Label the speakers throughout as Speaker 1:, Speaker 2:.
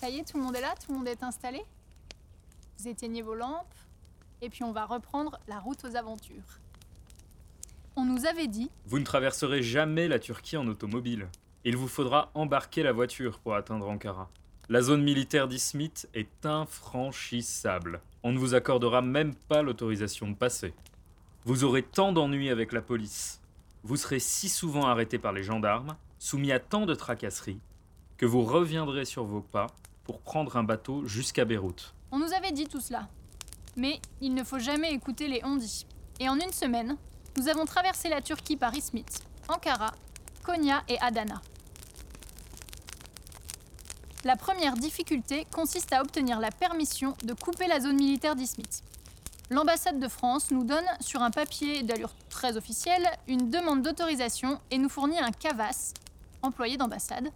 Speaker 1: Ça y est, tout le monde est là, tout le monde est installé Vous éteignez vos lampes, et puis on va reprendre la route aux aventures. On nous avait dit
Speaker 2: Vous ne traverserez jamais la Turquie en automobile. Il vous faudra embarquer la voiture pour atteindre Ankara. La zone militaire d'Ismit est infranchissable. On ne vous accordera même pas l'autorisation de passer. Vous aurez tant d'ennuis avec la police. Vous serez si souvent arrêté par les gendarmes, soumis à tant de tracasseries, que vous reviendrez sur vos pas pour prendre un bateau jusqu'à Beyrouth.
Speaker 1: On nous avait dit tout cela. Mais il ne faut jamais écouter les on-dit. Et en une semaine, nous avons traversé la Turquie par Izmit, Ankara, Konya et Adana. La première difficulté consiste à obtenir la permission de couper la zone militaire d'Izmit. L'ambassade de France nous donne, sur un papier d'allure très officielle, une demande d'autorisation et nous fournit un CAVAS, employé d'ambassade,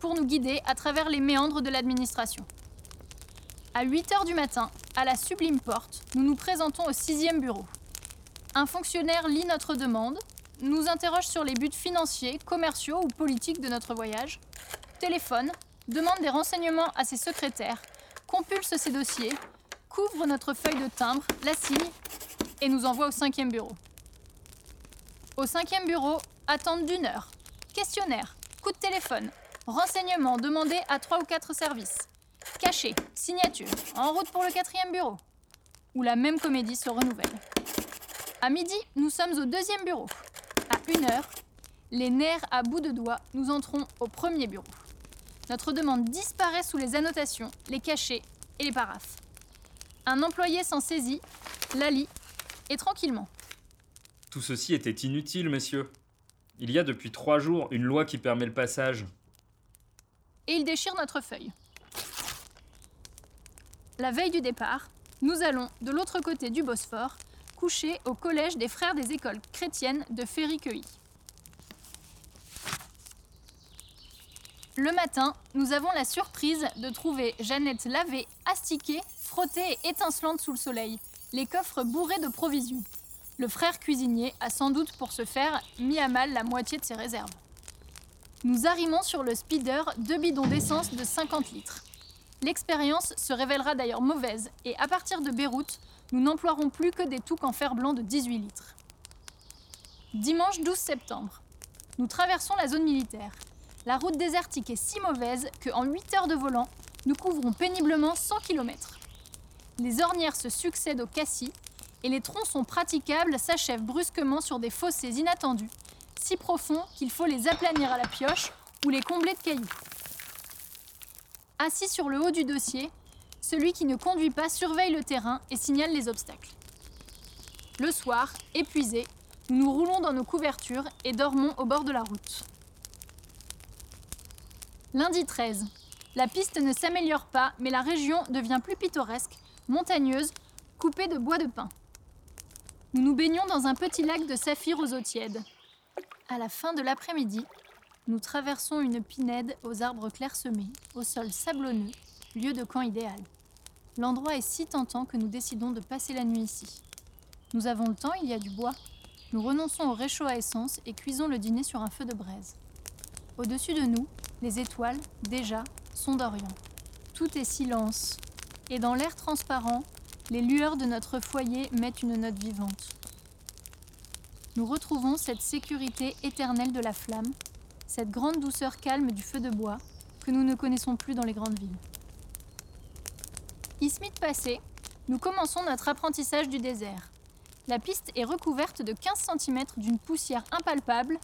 Speaker 1: pour nous guider à travers les méandres de l'administration. À 8 h du matin, à la sublime porte, nous nous présentons au sixième bureau. Un fonctionnaire lit notre demande, nous interroge sur les buts financiers, commerciaux ou politiques de notre voyage, téléphone, demande des renseignements à ses secrétaires, compulse ses dossiers, couvre notre feuille de timbre, la signe et nous envoie au cinquième bureau. Au cinquième bureau, attente d'une heure. Questionnaire, coup de téléphone, Renseignements demandés à trois ou quatre services. Cachet, signature, en route pour le quatrième bureau. Où la même comédie se renouvelle. À midi, nous sommes au deuxième bureau. À une heure, les nerfs à bout de doigts, nous entrons au premier bureau. Notre demande disparaît sous les annotations, les cachets et les paraphes. Un employé s'en saisit, la lit, et tranquillement.
Speaker 2: Tout ceci était inutile, messieurs. Il y a depuis trois jours une loi qui permet le passage
Speaker 1: et il déchire notre feuille. La veille du départ, nous allons, de l'autre côté du Bosphore, coucher au collège des frères des écoles chrétiennes de Ferriqueuil. Le matin, nous avons la surprise de trouver Jeannette lavée, astiquée, frottée et étincelante sous le soleil, les coffres bourrés de provisions. Le frère cuisinier a sans doute pour ce faire mis à mal la moitié de ses réserves. Nous arrimons sur le speeder deux bidons d'essence de 50 litres. L'expérience se révélera d'ailleurs mauvaise et à partir de Beyrouth, nous n'emploierons plus que des touques en fer blanc de 18 litres. Dimanche 12 septembre. Nous traversons la zone militaire. La route désertique est si mauvaise qu'en 8 heures de volant, nous couvrons péniblement 100 km. Les ornières se succèdent au cassis et les tronçons praticables s'achèvent brusquement sur des fossés inattendus si profonds qu'il faut les aplanir à la pioche ou les combler de cailloux. Assis sur le haut du dossier, celui qui ne conduit pas surveille le terrain et signale les obstacles. Le soir, épuisés, nous nous roulons dans nos couvertures et dormons au bord de la route. Lundi 13. La piste ne s'améliore pas, mais la région devient plus pittoresque, montagneuse, coupée de bois de pin. Nous nous baignons dans un petit lac de saphir aux eaux tièdes. À la fin de l'après-midi, nous traversons une pinède aux arbres clairsemés, au sol sablonneux, lieu de camp idéal. L'endroit est si tentant que nous décidons de passer la nuit ici. Nous avons le temps, il y a du bois. Nous renonçons au réchaud à essence et cuisons le dîner sur un feu de braise. Au-dessus de nous, les étoiles, déjà, sont d'Orient. Tout est silence. Et dans l'air transparent, les lueurs de notre foyer mettent une note vivante nous retrouvons cette sécurité éternelle de la flamme, cette grande douceur calme du feu de bois que nous ne connaissons plus dans les grandes villes. Ismit passé, nous commençons notre apprentissage du désert. La piste est recouverte de 15 cm d'une poussière impalpable,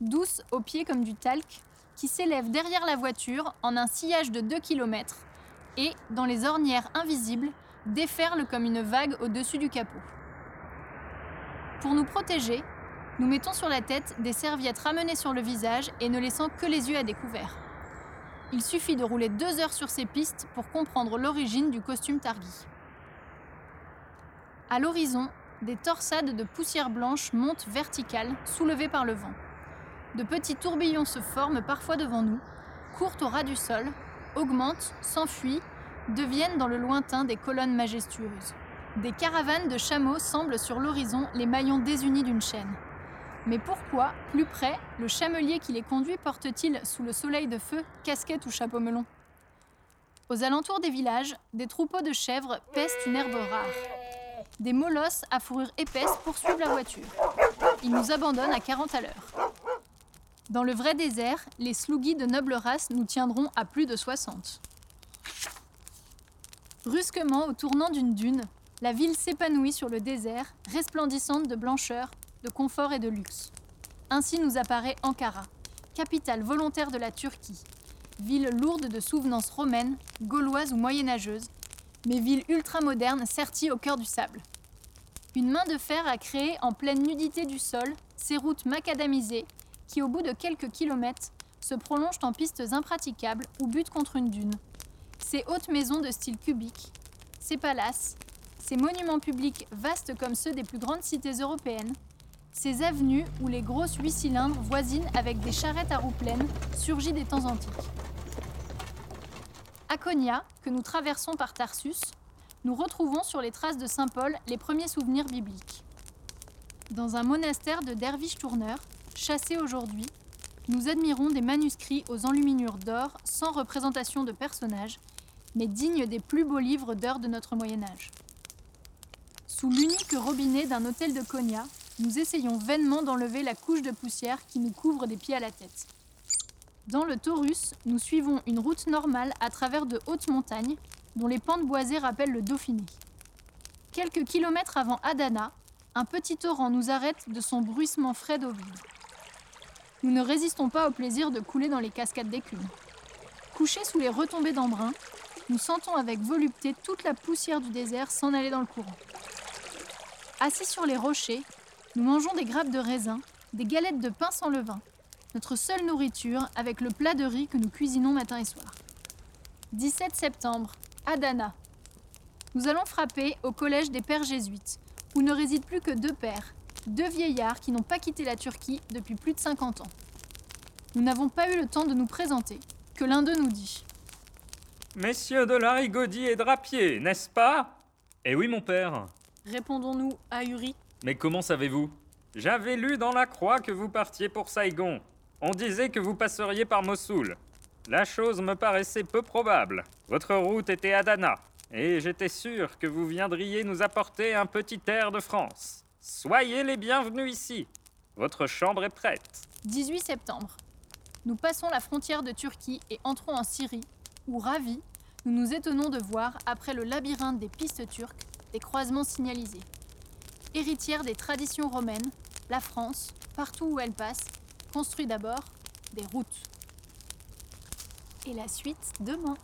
Speaker 1: douce aux pieds comme du talc, qui s'élève derrière la voiture en un sillage de 2 km et, dans les ornières invisibles, déferle comme une vague au-dessus du capot. Pour nous protéger, nous mettons sur la tête des serviettes ramenées sur le visage et ne laissant que les yeux à découvert. Il suffit de rouler deux heures sur ces pistes pour comprendre l'origine du costume Targui. À l'horizon, des torsades de poussière blanche montent verticales, soulevées par le vent. De petits tourbillons se forment parfois devant nous, courent au ras du sol, augmentent, s'enfuient, deviennent dans le lointain des colonnes majestueuses. Des caravanes de chameaux semblent sur l'horizon les maillons désunis d'une chaîne. Mais pourquoi, plus près, le chamelier qui les conduit porte-t-il, sous le soleil de feu, casquette ou chapeau melon? Aux alentours des villages, des troupeaux de chèvres pestent une herbe rare. Des molosses à fourrure épaisse poursuivent la voiture. Ils nous abandonnent à 40 à l'heure. Dans le vrai désert, les slougis de noble race nous tiendront à plus de 60. Brusquement, au tournant d'une dune, la ville s'épanouit sur le désert, resplendissante de blancheur, de confort et de luxe. Ainsi nous apparaît Ankara, capitale volontaire de la Turquie, ville lourde de souvenances romaines, gauloises ou moyenâgeuses, mais ville ultramoderne sertie au cœur du sable. Une main de fer a créé en pleine nudité du sol ces routes macadamisées qui, au bout de quelques kilomètres, se prolongent en pistes impraticables ou butent contre une dune. Ces hautes maisons de style cubique, ces palaces, ces monuments publics vastes comme ceux des plus grandes cités européennes, ces avenues où les grosses huit cylindres voisinent avec des charrettes à roues pleines surgies des temps antiques. À Konya, que nous traversons par Tarsus, nous retrouvons sur les traces de Saint Paul les premiers souvenirs bibliques. Dans un monastère de derviches tourneurs, chassé aujourd'hui, nous admirons des manuscrits aux enluminures d'or sans représentation de personnages, mais dignes des plus beaux livres d'heures de notre Moyen Âge. Sous l'unique robinet d'un hôtel de Konya, nous essayons vainement d'enlever la couche de poussière qui nous couvre des pieds à la tête. Dans le Taurus, nous suivons une route normale à travers de hautes montagnes, dont les pentes boisées rappellent le Dauphiné. Quelques kilomètres avant Adana, un petit torrent nous arrête de son bruissement frais d'eau vive. Nous ne résistons pas au plaisir de couler dans les cascades d'écume. Couchés sous les retombées d'embrun, nous sentons avec volupté toute la poussière du désert s'en aller dans le courant. Assis sur les rochers, nous mangeons des grappes de raisin, des galettes de pain sans levain, notre seule nourriture avec le plat de riz que nous cuisinons matin et soir. 17 septembre, Adana. Nous allons frapper au collège des pères jésuites, où ne résident plus que deux pères, deux vieillards qui n'ont pas quitté la Turquie depuis plus de 50 ans. Nous n'avons pas eu le temps de nous présenter, que l'un d'eux nous dit.
Speaker 2: Messieurs de Larigaudy et Drapier, n'est-ce pas? Eh oui, mon père.
Speaker 1: Répondons-nous ahuris.
Speaker 2: Mais comment savez-vous? J'avais lu dans la croix que vous partiez pour Saigon. On disait que vous passeriez par Mossoul. La chose me paraissait peu probable. Votre route était Adana, et j'étais sûr que vous viendriez nous apporter un petit air de France. Soyez les bienvenus ici. Votre chambre est prête.
Speaker 1: 18 septembre. Nous passons la frontière de Turquie et entrons en Syrie, où, ravis, nous nous étonnons de voir, après le labyrinthe des pistes turques, des croisements signalisés. Héritière des traditions romaines, la France, partout où elle passe, construit d'abord des routes. Et la suite demain.